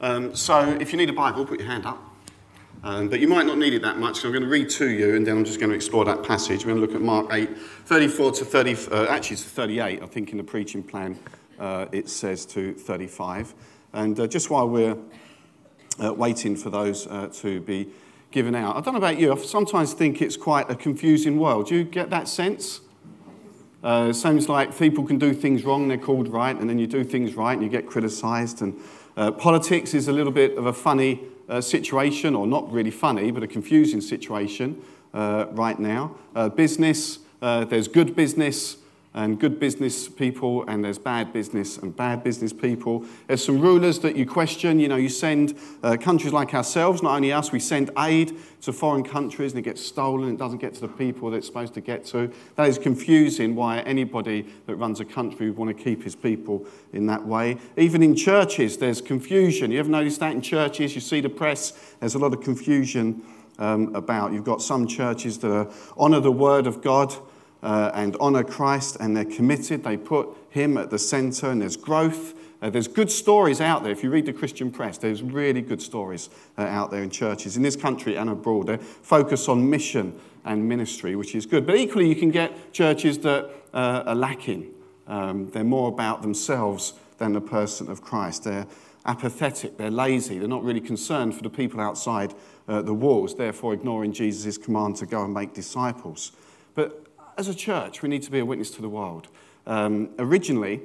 Um, so if you need a Bible, put your hand up. Um, but you might not need it that much, so I'm going to read to you and then I'm just going to explore that passage. We're going to look at Mark 8, 34 to 30, uh, actually it's 38, I think in the preaching plan uh, it says to 35. And uh, just while we're uh, waiting for those uh, to be given out, I don't know about you, I sometimes think it's quite a confusing world. Do you get that sense? Uh, it seems like people can do things wrong, they're called right, and then you do things right and you get criticised. And uh, politics is a little bit of a funny uh, situation, or not really funny, but a confusing situation uh, right now. Uh, business, there's good business and good business people, and there's bad business and bad business people. There's some rulers that you question. You know, you send uh, countries like ourselves, not only us, we send aid to foreign countries and it gets stolen, it doesn't get to the people that it's supposed to get to. That is confusing why anybody that runs a country would want to keep his people in that way. Even in churches, there's confusion. You ever noticed that in churches? You see the press, there's a lot of confusion um, about. You've got some churches that honour the word of God uh, and honour Christ, and they're committed. They put Him at the centre, and there's growth. Uh, there's good stories out there. If you read the Christian press, there's really good stories uh, out there in churches in this country and abroad. They focus on mission and ministry, which is good. But equally, you can get churches that uh, are lacking. Um, they're more about themselves than the person of Christ. They're apathetic, they're lazy, they're not really concerned for the people outside uh, the walls, therefore ignoring Jesus' command to go and make disciples. But as a church, we need to be a witness to the world. Um, originally,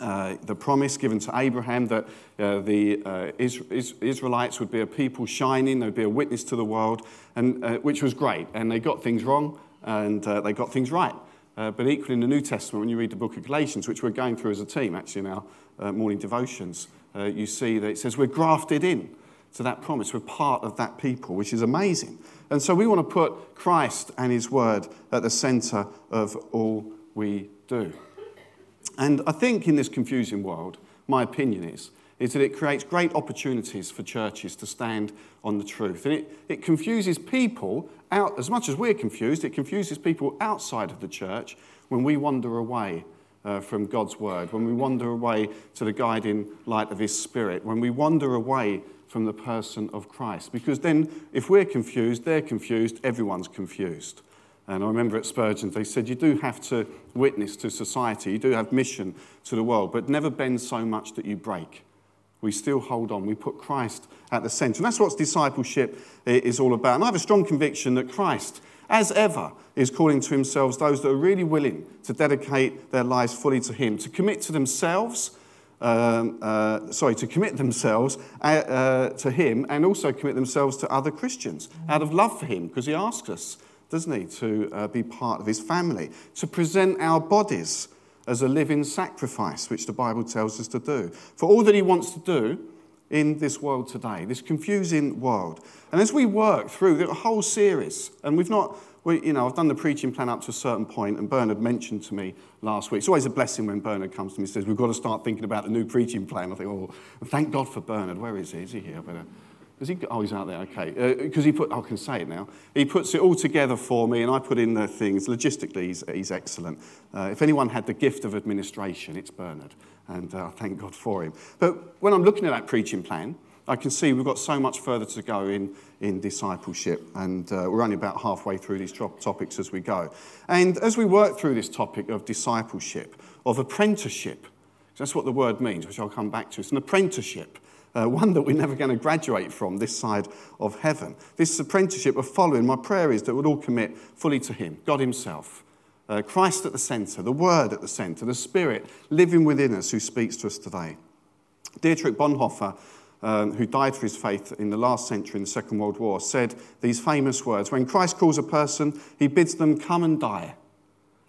uh, the promise given to Abraham that uh, the uh, Israelites would be a people shining, they'd be a witness to the world, and, uh, which was great. And they got things wrong and uh, they got things right. Uh, but equally in the New Testament, when you read the book of Galatians, which we're going through as a team actually in our morning devotions, you see that it says we're grafted in to that promise. We're part of that people, which is amazing. And so we want to put Christ and his word at the center of all we do. And I think in this confusing world, my opinion is, is that it creates great opportunities for churches to stand on the truth. And it, it confuses people out, as much as we're confused, it confuses people outside of the church when we wander away uh, from God's word, when we wander away to the guiding light of his spirit, when we wander away from the person of Christ. Because then, if we're confused, they're confused, everyone's confused. And I remember at Spurgeon, they said, You do have to witness to society, you do have mission to the world, but never bend so much that you break. We still hold on. We put Christ at the center. And that's what discipleship is all about. And I have a strong conviction that Christ, as ever, is calling to himself those that are really willing to dedicate their lives fully to Him, to commit to themselves um, uh, sorry, to commit themselves uh, uh, to Him and also commit themselves to other Christians out of love for Him, because He asks us, doesn't He, to uh, be part of His family, to present our bodies as a living sacrifice, which the Bible tells us to do, for all that He wants to do in this world today, this confusing world. And as we work through the whole series, and we've not we, you know, I've done the preaching plan up to a certain point, and Bernard mentioned to me last week. It's always a blessing when Bernard comes to me and says, We've got to start thinking about the new preaching plan. I think, Oh, thank God for Bernard. Where is he? Is he here? Better. Is he, oh, he's out there, okay. Because uh, he put, I can say it now. He puts it all together for me, and I put in the things. Logistically, he's, he's excellent. Uh, if anyone had the gift of administration, it's Bernard, and uh, thank God for him. But when I'm looking at that preaching plan, I can see we've got so much further to go in, in discipleship, and uh, we're only about halfway through these topics as we go. And as we work through this topic of discipleship, of apprenticeship, that's what the word means, which I'll come back to. It's an apprenticeship, uh, one that we're never going to graduate from this side of heaven. This apprenticeship of following, my prayer is that we'll all commit fully to Him, God Himself. Uh, Christ at the centre, the Word at the centre, the Spirit living within us who speaks to us today. Dietrich Bonhoeffer um, who died for his faith in the last century in the Second World War, said these famous words When Christ calls a person, he bids them come and die.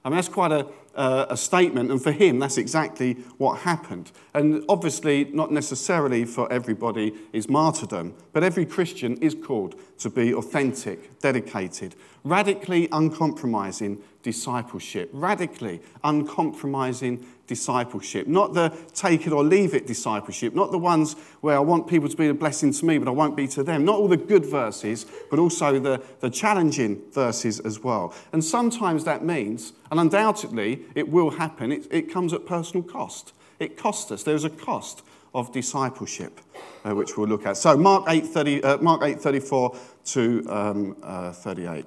I mean, that's quite a, uh, a statement, and for him, that's exactly what happened. And obviously, not necessarily for everybody is martyrdom, but every Christian is called to be authentic, dedicated, radically uncompromising discipleship, radically uncompromising discipleship, not the take it or leave it discipleship, not the ones where I want people to be a blessing to me, but I won't be to them. Not all the good verses, but also the, the challenging verses as well. And sometimes that means, and undoubtedly it will happen, it, it comes at personal cost. It costs us. There's a cost of discipleship, uh, which we'll look at. So, Mark 8, 30, uh, Mark 8 34 to um, uh, 38.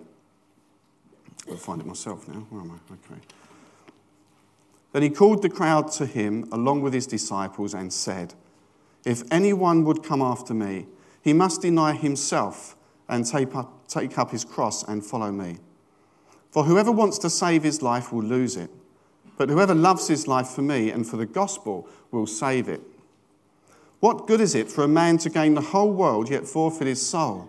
I'll find it myself now. Where am I? Okay. Then he called the crowd to him along with his disciples and said, If anyone would come after me, he must deny himself and take up, take up his cross and follow me. For whoever wants to save his life will lose it, but whoever loves his life for me and for the gospel will save it. What good is it for a man to gain the whole world yet forfeit his soul?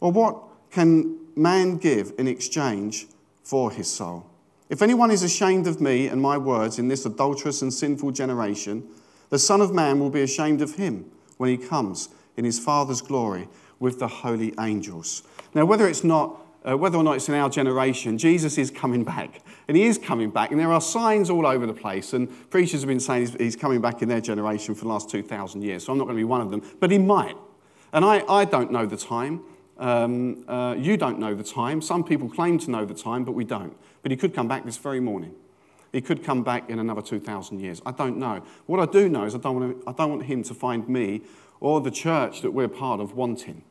Or what can man give in exchange for his soul? If anyone is ashamed of me and my words in this adulterous and sinful generation, the Son of Man will be ashamed of him when he comes in his Father's glory with the holy angels. Now, whether it's not uh, whether or not it's in our generation, Jesus is coming back. And he is coming back. And there are signs all over the place. And preachers have been saying he's, he's coming back in their generation for the last 2,000 years. So I'm not going to be one of them. But he might. And I, I don't know the time. Um, uh, you don't know the time. Some people claim to know the time, but we don't. But he could come back this very morning. He could come back in another 2,000 years. I don't know. What I do know is I don't, want to, I don't want him to find me or the church that we're part of wanting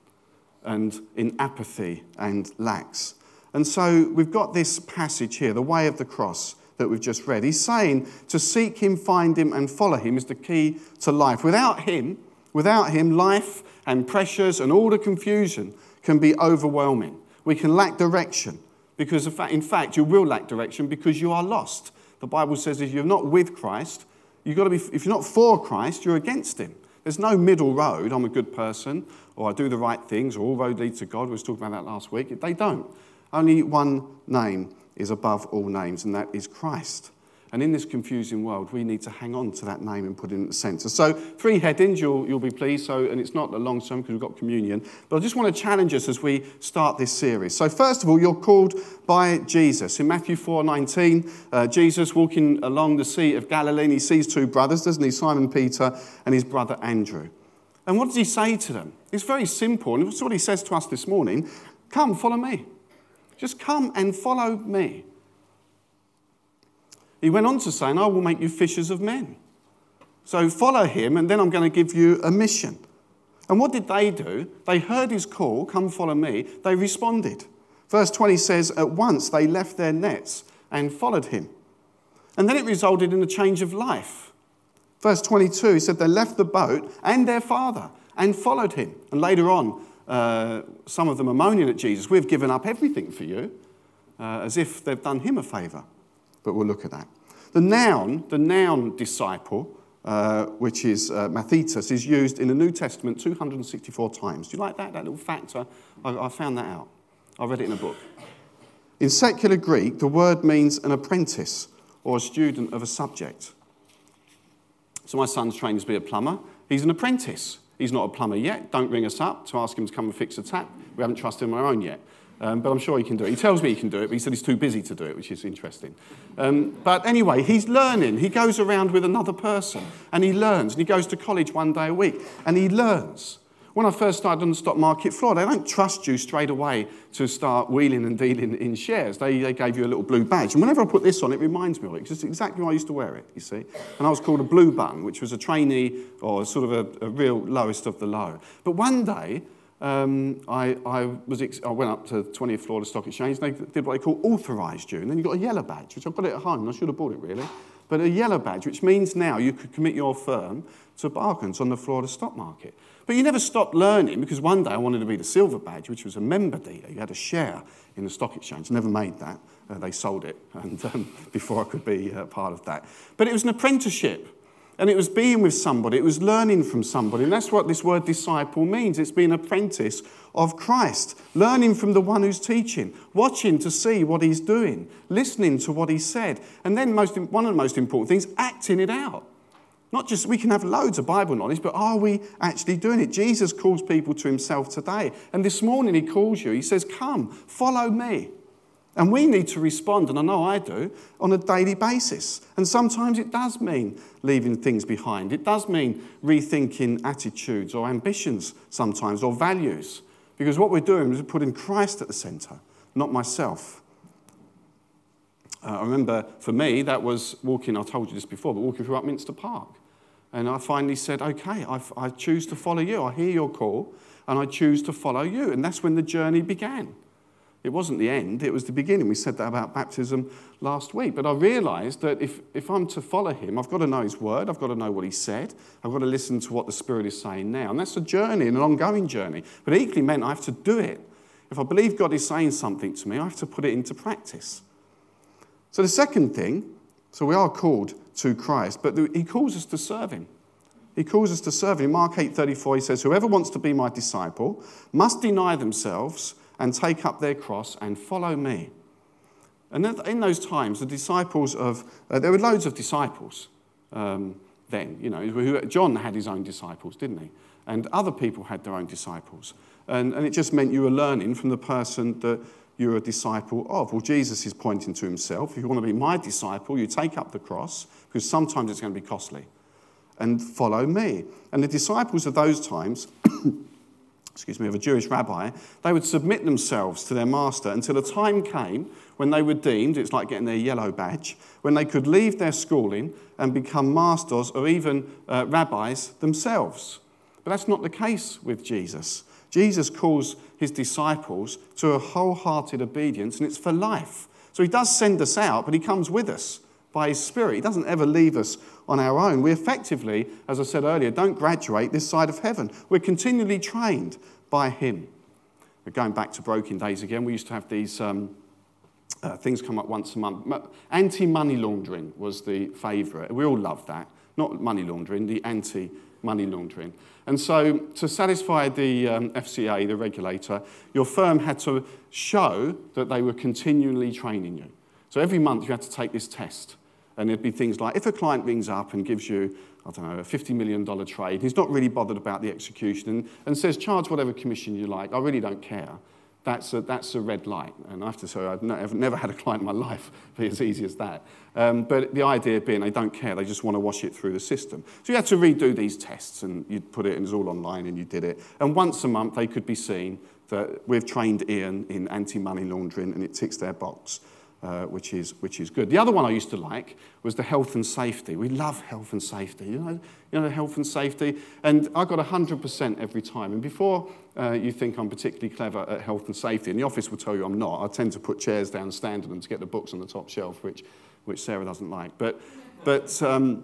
and in apathy and lax. And so we've got this passage here, the way of the cross that we've just read. He's saying to seek him, find him, and follow him is the key to life. Without him, without him, life and pressures and all the confusion can be overwhelming. We can lack direction because, in fact, you will lack direction because you are lost. The Bible says if you're not with Christ, you've got to be, if you're not for Christ, you're against him. There's no middle road. I'm a good person, or I do the right things, or all road leads to God. We were talking about that last week. They don't. Only one name is above all names, and that is Christ. And in this confusing world, we need to hang on to that name and put it in the centre. So, three headings, you'll, you'll be pleased. So, and it's not a long sermon because we've got communion. But I just want to challenge us as we start this series. So, first of all, you're called by Jesus. In Matthew 4 19, uh, Jesus walking along the Sea of Galilee, and he sees two brothers, doesn't he? Simon Peter and his brother Andrew. And what does he say to them? It's very simple. And it's what he says to us this morning Come, follow me. Just come and follow me. He went on to say, I will make you fishers of men. So follow him, and then I'm going to give you a mission. And what did they do? They heard his call, come follow me. They responded. Verse 20 says, At once they left their nets and followed him. And then it resulted in a change of life. Verse 22, he said, They left the boat and their father and followed him. And later on, uh, some of them are moaning at Jesus, We've given up everything for you, uh, as if they've done him a favour but we'll look at that. The noun, the noun disciple, uh, which is uh, mathetes, is used in the New Testament 264 times. Do you like that, that little factor? I, I found that out. I read it in a book. In secular Greek, the word means an apprentice or a student of a subject. So my son's trained to be a plumber. He's an apprentice. He's not a plumber yet. Don't ring us up to ask him to come and fix a tap. We haven't trusted him on our own yet. Um, but I'm sure he can do it. He tells me he can do it, but he said he's too busy to do it, which is interesting. Um, but anyway, he's learning. He goes around with another person and he learns. And he goes to college one day a week and he learns. When I first started on the stock market floor, they don't trust you straight away to start wheeling and dealing in shares. They, they gave you a little blue badge. And whenever I put this on, it reminds me of it, because it's exactly how I used to wear it, you see. And I was called a blue button, which was a trainee or sort of a, a real lowest of the low. But one day, um, I, I, was ex- I went up to the 20th floor of the stock exchange and they did what they call authorised you. And then you got a yellow badge, which I've got it at home. I should have bought it really. But a yellow badge, which means now you could commit your firm to bargains on the the stock market. But you never stopped learning because one day I wanted to be the silver badge, which was a member dealer. You had a share in the stock exchange. Never made that. Uh, they sold it and, um, before I could be uh, part of that. But it was an apprenticeship. And it was being with somebody, it was learning from somebody. And that's what this word disciple means it's being apprentice of Christ, learning from the one who's teaching, watching to see what he's doing, listening to what he said. And then, most, one of the most important things, acting it out. Not just we can have loads of Bible knowledge, but are we actually doing it? Jesus calls people to himself today. And this morning he calls you. He says, Come, follow me. And we need to respond, and I know I do, on a daily basis. And sometimes it does mean leaving things behind. It does mean rethinking attitudes or ambitions sometimes or values. Because what we're doing is putting Christ at the centre, not myself. Uh, I remember for me, that was walking, I told you this before, but walking through Upminster Park. And I finally said, okay, I, I choose to follow you. I hear your call and I choose to follow you. And that's when the journey began. It wasn't the end, it was the beginning. We said that about baptism last week. But I realized that if, if I'm to follow him, I've got to know his word, I've got to know what he said, I've got to listen to what the Spirit is saying now. And that's a journey, an ongoing journey. But it equally meant I have to do it. If I believe God is saying something to me, I have to put it into practice. So the second thing, so we are called to Christ, but he calls us to serve him. He calls us to serve him. Mark 8:34, he says, Whoever wants to be my disciple must deny themselves and take up their cross and follow me. And in those times, the disciples of, uh, there were loads of disciples um, then. You know, John had his own disciples, didn't he? And other people had their own disciples. And, and it just meant you were learning from the person that you're a disciple of. Well, Jesus is pointing to himself. If you want to be my disciple, you take up the cross, because sometimes it's going to be costly, and follow me. And the disciples of those times, excuse me, of a Jewish rabbi, they would submit themselves to their master until a time came when they were deemed, it's like getting their yellow badge, when they could leave their schooling and become masters or even uh, rabbis themselves. But that's not the case with Jesus. Jesus calls his disciples to a wholehearted obedience, and it's for life. So he does send us out, but he comes with us by his Spirit. He doesn't ever leave us on our own. We effectively, as I said earlier, don't graduate this side of heaven. We're continually trained by him. We're going back to broken days again. We used to have these um, uh, things come up once a month. Anti money laundering was the favourite. We all loved that. Not money laundering, the anti money laundering. And so, to satisfy the um, FCA, the regulator, your firm had to show that they were continually training you. So, every month you had to take this test. And it'd be things like if a client rings up and gives you, I don't know, a $50 million trade, he's not really bothered about the execution and, and says, charge whatever commission you like, I really don't care that's a, that's a red light. And I have to say, I've never, never had a client in my life be as easy as that. Um, but the idea being they don't care, they just want to wash it through the system. So you had to redo these tests and you'd put it, and it was all online and you did it. And once a month they could be seen that we've trained Ian in anti-money laundering and it ticks their box. Uh, which, is, which is good. The other one I used to like was the health and safety. We love health and safety, you know, you know health and safety. And I got 100% every time. And before uh, you think I'm particularly clever at health and safety, and the office will tell you I'm not, I tend to put chairs down, stand them to get the books on the top shelf, which, which Sarah doesn't like. But, but, um,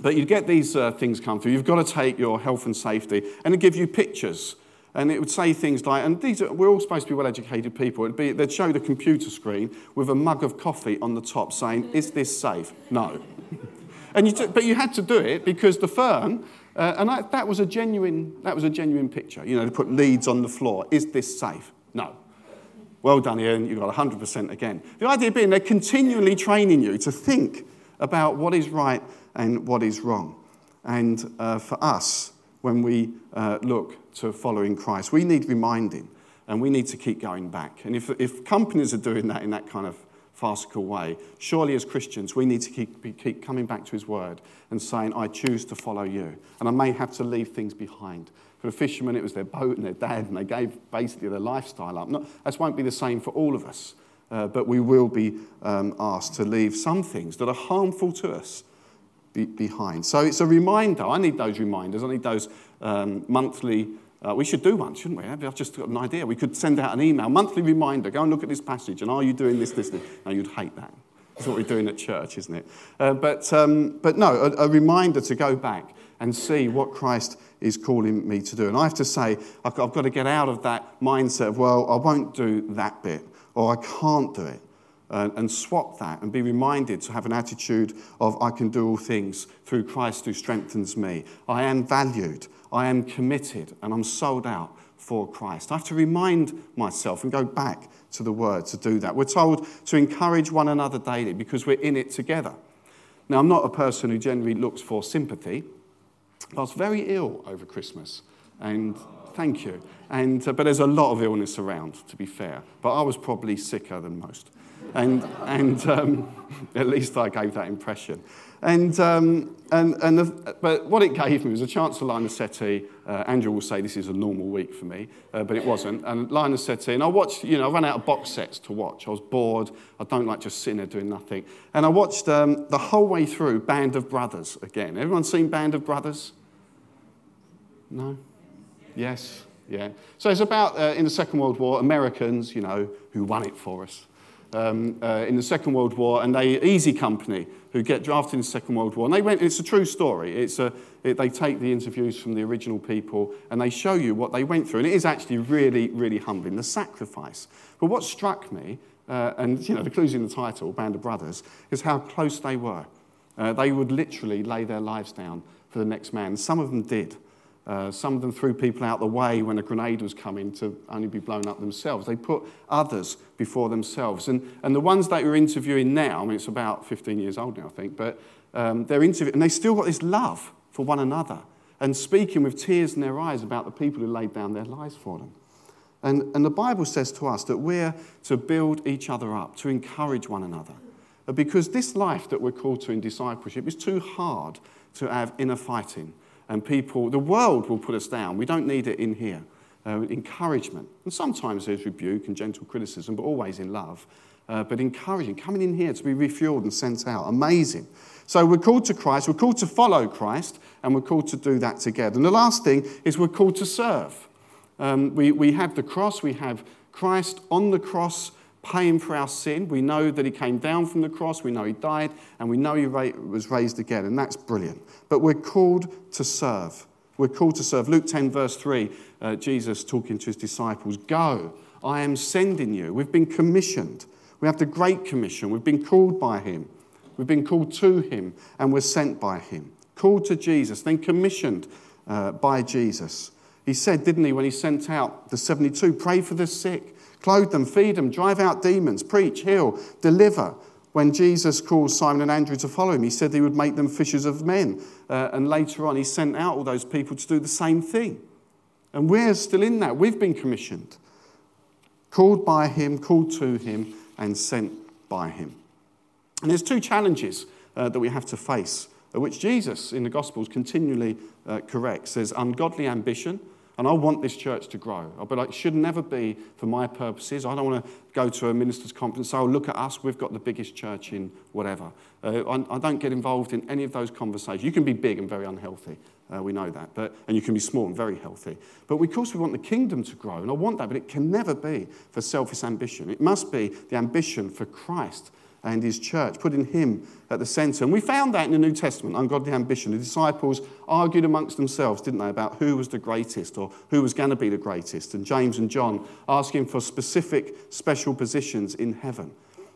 but you get these uh, things come through. You've got to take your health and safety, and it gives you pictures and it would say things like, and these are, we're all supposed to be well-educated people. It'd be, they'd show the computer screen with a mug of coffee on the top saying, is this safe? No. and you t- but you had to do it because the firm, uh, and I, that, was a genuine, that was a genuine picture. You know, to put leads on the floor. Is this safe? No. Well done, Ian. You got 100% again. The idea being they're continually training you to think about what is right and what is wrong. And uh, for us, when we uh, look to following Christ. We need reminding and we need to keep going back. And if, if companies are doing that in that kind of farcical way, surely as Christians, we need to keep, keep coming back to His Word and saying, I choose to follow you. And I may have to leave things behind. For the fishermen, it was their boat and their dad, and they gave basically their lifestyle up. Not, that won't be the same for all of us, uh, but we will be um, asked to leave some things that are harmful to us be, behind. So it's a reminder. I need those reminders. I need those um, monthly. Uh, we should do one, shouldn't we? I've just got an idea. We could send out an email, monthly reminder. Go and look at this passage, and are you doing this, this, this? No, you'd hate that. That's what we're doing at church, isn't it? Uh, but, um, but no, a, a, reminder to go back and see what Christ is calling me to do. And I have to say, I've got, I've got to get out of that mindset of, well, I won't do that bit, or I can't do it and, and swap that and be reminded to have an attitude of, I can do all things through Christ who strengthens me. I am valued, I am committed, and I'm sold out for Christ. I have to remind myself and go back to the Word to do that. We're told to encourage one another daily because we're in it together. Now, I'm not a person who generally looks for sympathy. I was very ill over Christmas, and thank you. And, uh, but there's a lot of illness around, to be fair. But I was probably sicker than most. And, and um, at least I gave that impression. And, um, and, and the, but what it gave me was a chance to the settee. Uh, Andrew will say this is a normal week for me, uh, but it wasn't. And the settee, and I watched, you know, I ran out of box sets to watch. I was bored. I don't like just sitting there doing nothing. And I watched um, the whole way through Band of Brothers again. Everyone seen Band of Brothers? No? Yes? Yeah. So it's about, uh, in the Second World War, Americans, you know, who won it for us um, uh, in the Second World War, and they Easy Company, who get drafted in the Second World War. And they went, it's a true story. It's a, it, they take the interviews from the original people and they show you what they went through. And it is actually really, really humbling, the sacrifice. But what struck me, uh, and you know, the clues in the title, Band of Brothers, is how close they were. Uh, they would literally lay their lives down for the next man. Some of them did. Uh, some of them threw people out the way when a grenade was coming to only be blown up themselves. They put others before themselves. And, and the ones that we're interviewing now, I mean, it's about 15 years old now, I think, but um, they're interviewing, and they still got this love for one another and speaking with tears in their eyes about the people who laid down their lives for them. And, and the Bible says to us that we're to build each other up, to encourage one another. Because this life that we're called to in discipleship is too hard to have inner fighting and people, the world will put us down. We don't need it in here. Uh, encouragement. And sometimes there's rebuke and gentle criticism, but always in love. Uh, but encouraging, coming in here to be refueled and sent out. Amazing. So we're called to Christ, we're called to follow Christ, and we're called to do that together. And the last thing is we're called to serve. Um, we, we have the cross, we have Christ on the cross paying for our sin. We know that he came down from the cross, we know he died, and we know he was raised again, and that's brilliant. But we're called to serve. We're called to serve. Luke 10, verse 3, uh, Jesus talking to his disciples Go, I am sending you. We've been commissioned. We have the Great Commission. We've been called by him. We've been called to him, and we're sent by him. Called to Jesus, then commissioned uh, by Jesus. He said, didn't he, when he sent out the 72, pray for the sick, clothe them, feed them, drive out demons, preach, heal, deliver. When Jesus called Simon and Andrew to follow him, he said he would make them fishers of men. Uh, and later on, he sent out all those people to do the same thing. And we're still in that. We've been commissioned, called by him, called to him, and sent by him. And there's two challenges uh, that we have to face, uh, which Jesus in the Gospels continually uh, corrects. There's ungodly ambition and I want this church to grow. But it should never be for my purposes. I don't want to go to a minister's conference say, oh, look at us, we've got the biggest church in whatever. Uh, I, I, don't get involved in any of those conversations. You can be big and very unhealthy. Uh, we know that. But, and you can be small and very healthy. But of course, we want the kingdom to grow. And I want that. But it can never be for selfish ambition. It must be the ambition for Christ and his church, putting him at the center. And we found that in the New Testament, ungodly ambition. The disciples argued amongst themselves, didn't they, about who was the greatest or who was going to be the greatest. And James and John asking for specific, special positions in heaven.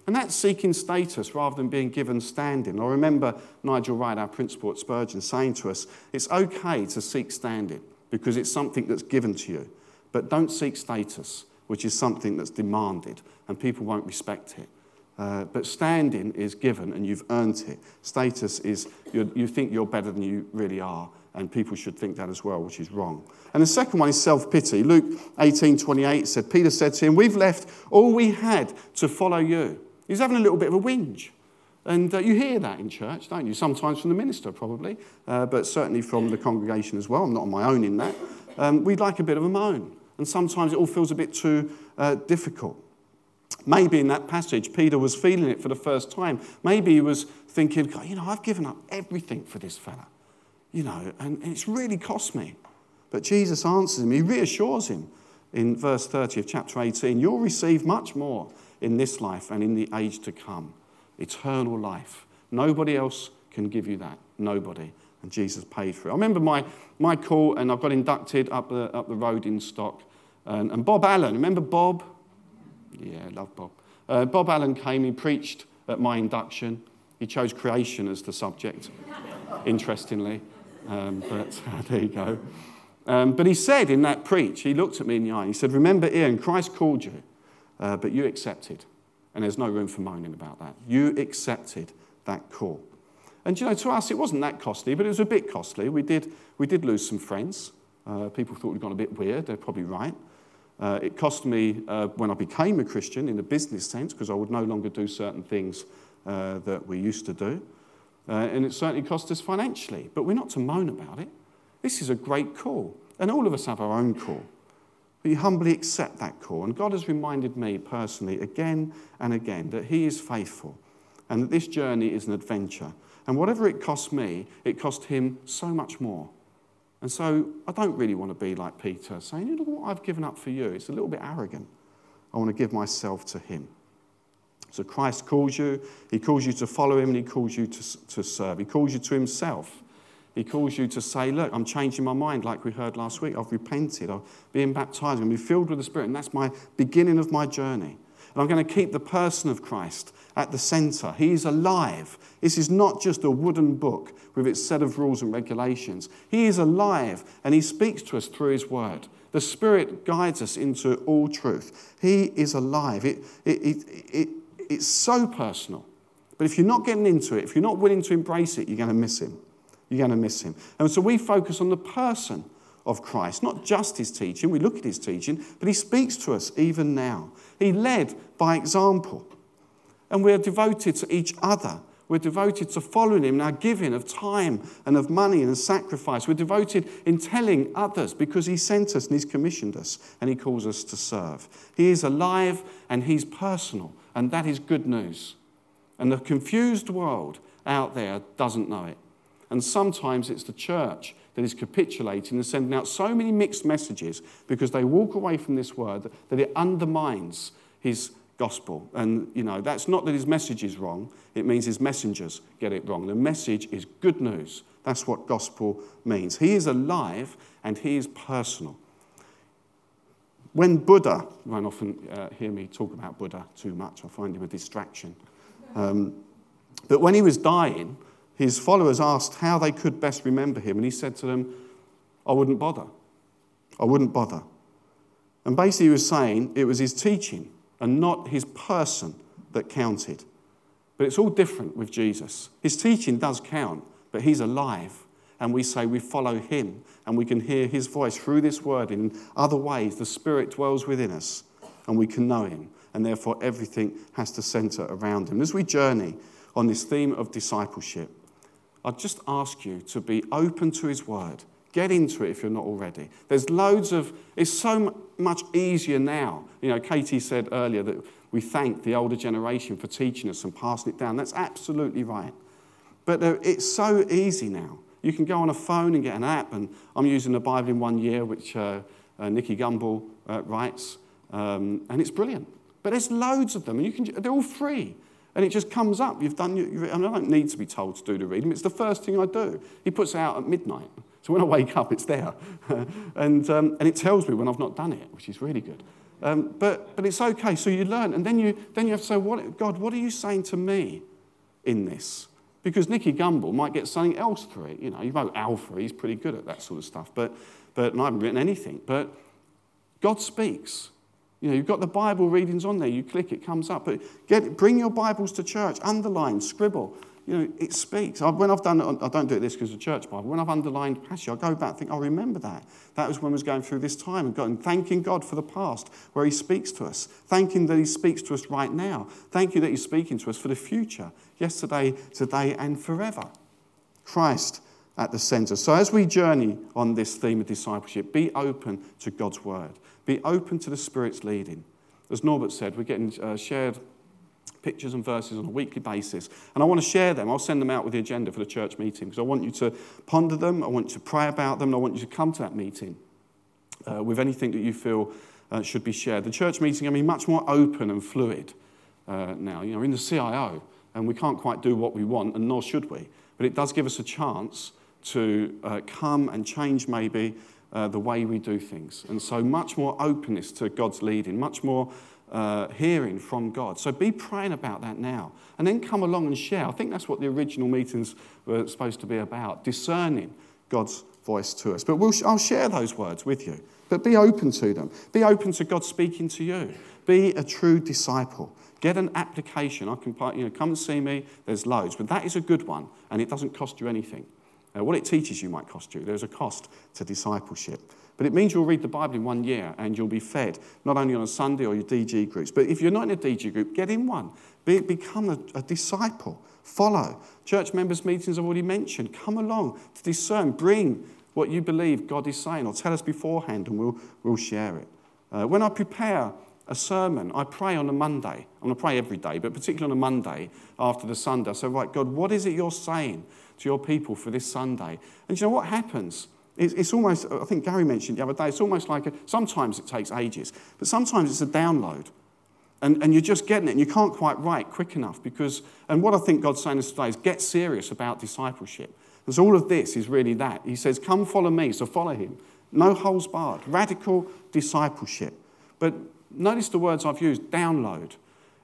And that's seeking status rather than being given standing. I remember Nigel Wright, our principal at Spurgeon, saying to us, it's okay to seek standing because it's something that's given to you. But don't seek status, which is something that's demanded, and people won't respect it. Uh, but standing is given and you've earned it. Status is you think you're better than you really are, and people should think that as well, which is wrong. And the second one is self pity. Luke 18 28 said, Peter said to him, We've left all we had to follow you. He's having a little bit of a whinge. And uh, you hear that in church, don't you? Sometimes from the minister, probably, uh, but certainly from the congregation as well. I'm not on my own in that. Um, we'd like a bit of a moan. And sometimes it all feels a bit too uh, difficult. Maybe in that passage, Peter was feeling it for the first time. Maybe he was thinking, God, you know, I've given up everything for this fella, you know, and it's really cost me. But Jesus answers him, he reassures him in verse 30 of chapter 18 You'll receive much more in this life and in the age to come eternal life. Nobody else can give you that. Nobody. And Jesus paid for it. I remember my, my call, and I got inducted up the, up the road in Stock. And, and Bob Allen, remember Bob? Yeah, love Bob. Uh, Bob Allen came, he preached at my induction. He chose creation as the subject, interestingly. Um, but there you go. Um, but he said in that preach, he looked at me in the eye, he said, Remember, Ian, Christ called you, uh, but you accepted. And there's no room for moaning about that. You accepted that call. And you know, to us, it wasn't that costly, but it was a bit costly. We did, we did lose some friends. Uh, people thought we'd gone a bit weird. They're probably right. Uh, it cost me uh, when I became a Christian in a business sense because I would no longer do certain things uh, that we used to do. Uh, and it certainly cost us financially, but we're not to moan about it. This is a great call, and all of us have our own call. We humbly accept that call, and God has reminded me personally again and again that He is faithful and that this journey is an adventure. And whatever it cost me, it cost Him so much more. And so I don't really want to be like Peter, saying, you know what I've given up for you. It's a little bit arrogant. I want to give myself to Him. So Christ calls you, He calls you to follow Him, and He calls you to, to serve. He calls you to Himself. He calls you to say, Look, I'm changing my mind, like we heard last week. I've repented. I'm being baptized. I'm going to be filled with the Spirit. And that's my beginning of my journey. And I'm going to keep the person of Christ at the center. He is alive. This is not just a wooden book with its set of rules and regulations. He is alive and He speaks to us through His word. The Spirit guides us into all truth. He is alive. It, it, it, it it's so personal. But if you're not getting into it, if you're not willing to embrace it, you're going to miss him. You're going to miss him. And so we focus on the person of Christ, not just his teaching. We look at his teaching, but he speaks to us even now. He led by example. And we're devoted to each other. We're devoted to following him in our giving of time and of money and sacrifice. We're devoted in telling others because he sent us and he's commissioned us and he calls us to serve. He is alive and he's personal. And that is good news. And the confused world out there doesn't know it. And sometimes it's the church that is capitulating and sending out so many mixed messages because they walk away from this word that it undermines his gospel. And, you know, that's not that his message is wrong, it means his messengers get it wrong. The message is good news. That's what gospel means. He is alive and he is personal. When Buddha, you won't often uh, hear me talk about Buddha too much, I find him a distraction. Um, but when he was dying, his followers asked how they could best remember him, and he said to them, I wouldn't bother. I wouldn't bother. And basically, he was saying it was his teaching and not his person that counted. But it's all different with Jesus. His teaching does count, but he's alive and we say we follow him and we can hear his voice through this word in other ways. The Spirit dwells within us and we can know him, and therefore everything has to center around him. As we journey on this theme of discipleship, I'd just ask you to be open to his word. Get into it if you're not already. There's loads of, it's so much easier now. You know, Katie said earlier that we thank the older generation for teaching us and passing it down. That's absolutely right. But it's so easy now. You can go on a phone and get an app, and I'm using the Bible in one year, which uh, uh, Nicky Gumbel uh, writes, um, and it's brilliant. But there's loads of them, and you can, they're all free. And it just comes up. You've done, I, I don't need to be told to do the reading. It's the first thing I do. He puts it out at midnight. So when I wake up, it's there. and, um, and it tells me when I've not done it, which is really good. Um, but, but it's okay. So you learn. And then you, then you have to say, what, God, what are you saying to me in this? Because Nicky Gumbel might get something else through it. You know, you wrote Alpha, he's pretty good at that sort of stuff. But, but I haven't written anything. But God speaks. You know, you've got the Bible readings on there. You click, it comes up. But get, bring your Bibles to church, underline, scribble you know, it speaks. When I've done it, I don't do it this because of church Bible. When I've underlined passage, I go back and think, I remember that. That was when I was going through this time and going, thanking God for the past where He speaks to us. Thanking that He speaks to us right now. Thank you that He's speaking to us for the future, yesterday, today, and forever. Christ at the center. So as we journey on this theme of discipleship, be open to God's word. Be open to the Spirit's leading. As Norbert said, we're getting uh, shared pictures and verses on a weekly basis. And I want to share them. I'll send them out with the agenda for the church meeting because I want you to ponder them, I want you to pray about them, and I want you to come to that meeting uh, with anything that you feel uh, should be shared. The church meeting, I mean, much more open and fluid uh, now. You know, in the CIO, and we can't quite do what we want, and nor should we. But it does give us a chance to uh, come and change maybe uh, the way we do things. And so much more openness to God's leading, much more uh, hearing from God. So be praying about that now. And then come along and share. I think that's what the original meetings were supposed to be about discerning God's voice to us. But we'll, I'll share those words with you. But be open to them. Be open to God speaking to you. Be a true disciple. Get an application. I can, you know, come and see me. There's loads, but that is a good one, and it doesn't cost you anything. Uh, what it teaches you might cost you. There's a cost to discipleship. But it means you'll read the Bible in one year and you'll be fed, not only on a Sunday or your DG groups. But if you're not in a DG group, get in one. Be, become a, a disciple Follow. Church members' meetings I've already mentioned. Come along to discern. Bring what you believe God is saying, or tell us beforehand and we'll, we'll share it. Uh, when I prepare a sermon, I pray on a Monday. I'm going to pray every day, but particularly on a Monday after the Sunday. I say, right, God, what is it you're saying to your people for this Sunday? And you know what happens? It's, it's almost, I think Gary mentioned the other day, it's almost like a, sometimes it takes ages, but sometimes it's a download. And, and you're just getting it, and you can't quite write quick enough because, and what I think God's saying to us today is get serious about discipleship. Because all of this is really that. He says, Come follow me, so follow him. No holes barred. Radical discipleship. But notice the words I've used download.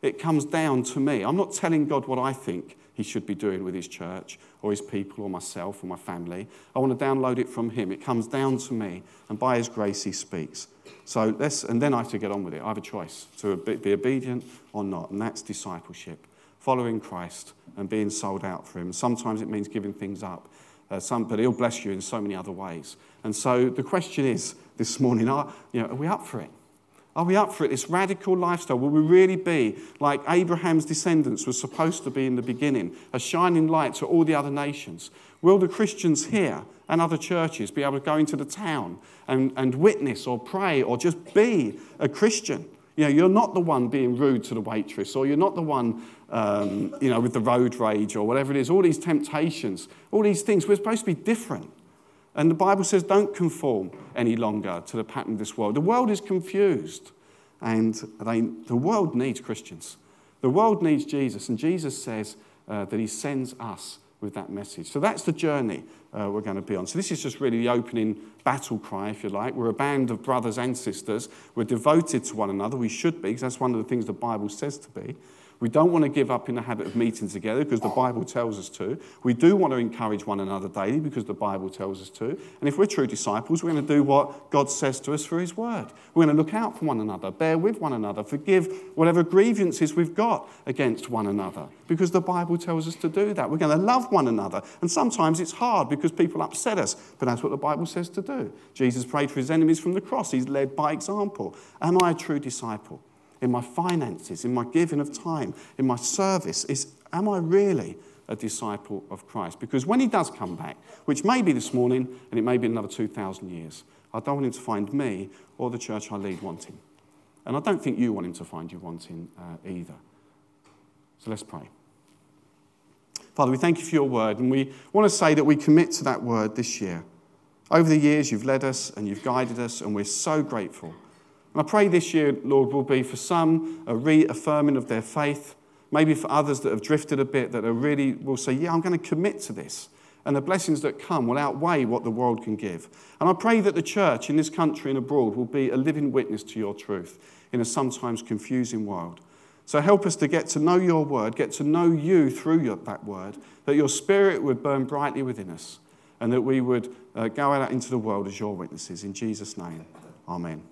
It comes down to me. I'm not telling God what I think he should be doing with his church or his people or myself or my family. I want to download it from him. It comes down to me, and by his grace, he speaks. So let's, and then I have to get on with it. I have a choice to be obedient or not, and that's discipleship. Following Christ and being sold out for him. Sometimes it means giving things up, uh, some, but he'll bless you in so many other ways. And so the question is this morning are, you know, are we up for it? Are we up for it? This radical lifestyle, will we really be like Abraham's descendants were supposed to be in the beginning, a shining light to all the other nations? Will the Christians here and other churches be able to go into the town and, and witness or pray or just be a Christian? You know, you're not the one being rude to the waitress, or you're not the one, um, you know, with the road rage or whatever it is. All these temptations, all these things. We're supposed to be different. And the Bible says, don't conform any longer to the pattern of this world. The world is confused, and they, the world needs Christians. The world needs Jesus, and Jesus says uh, that he sends us with that message. So that's the journey uh, we're going to be on. So this is just really the opening battle cry, if you like. We're a band of brothers and sisters. We're devoted to one another. We should be, because that's one of the things the Bible says to be. We don't want to give up in the habit of meeting together because the Bible tells us to. We do want to encourage one another daily because the Bible tells us to. And if we're true disciples, we're going to do what God says to us for His word. We're going to look out for one another, bear with one another, forgive whatever grievances we've got against one another because the Bible tells us to do that. We're going to love one another. And sometimes it's hard because people upset us, but that's what the Bible says to do. Jesus prayed for His enemies from the cross, He's led by example. Am I a true disciple? In my finances, in my giving of time, in my service? Is, am I really a disciple of Christ? Because when he does come back, which may be this morning and it may be another 2,000 years, I don't want him to find me or the church I lead wanting. And I don't think you want him to find you wanting uh, either. So let's pray. Father, we thank you for your word, and we want to say that we commit to that word this year. Over the years, you've led us and you've guided us, and we're so grateful. And I pray this year, Lord, will be for some a reaffirming of their faith, maybe for others that have drifted a bit, that are really will say, Yeah, I'm going to commit to this. And the blessings that come will outweigh what the world can give. And I pray that the church in this country and abroad will be a living witness to your truth in a sometimes confusing world. So help us to get to know your word, get to know you through your, that word, that your spirit would burn brightly within us, and that we would uh, go out into the world as your witnesses. In Jesus' name, amen.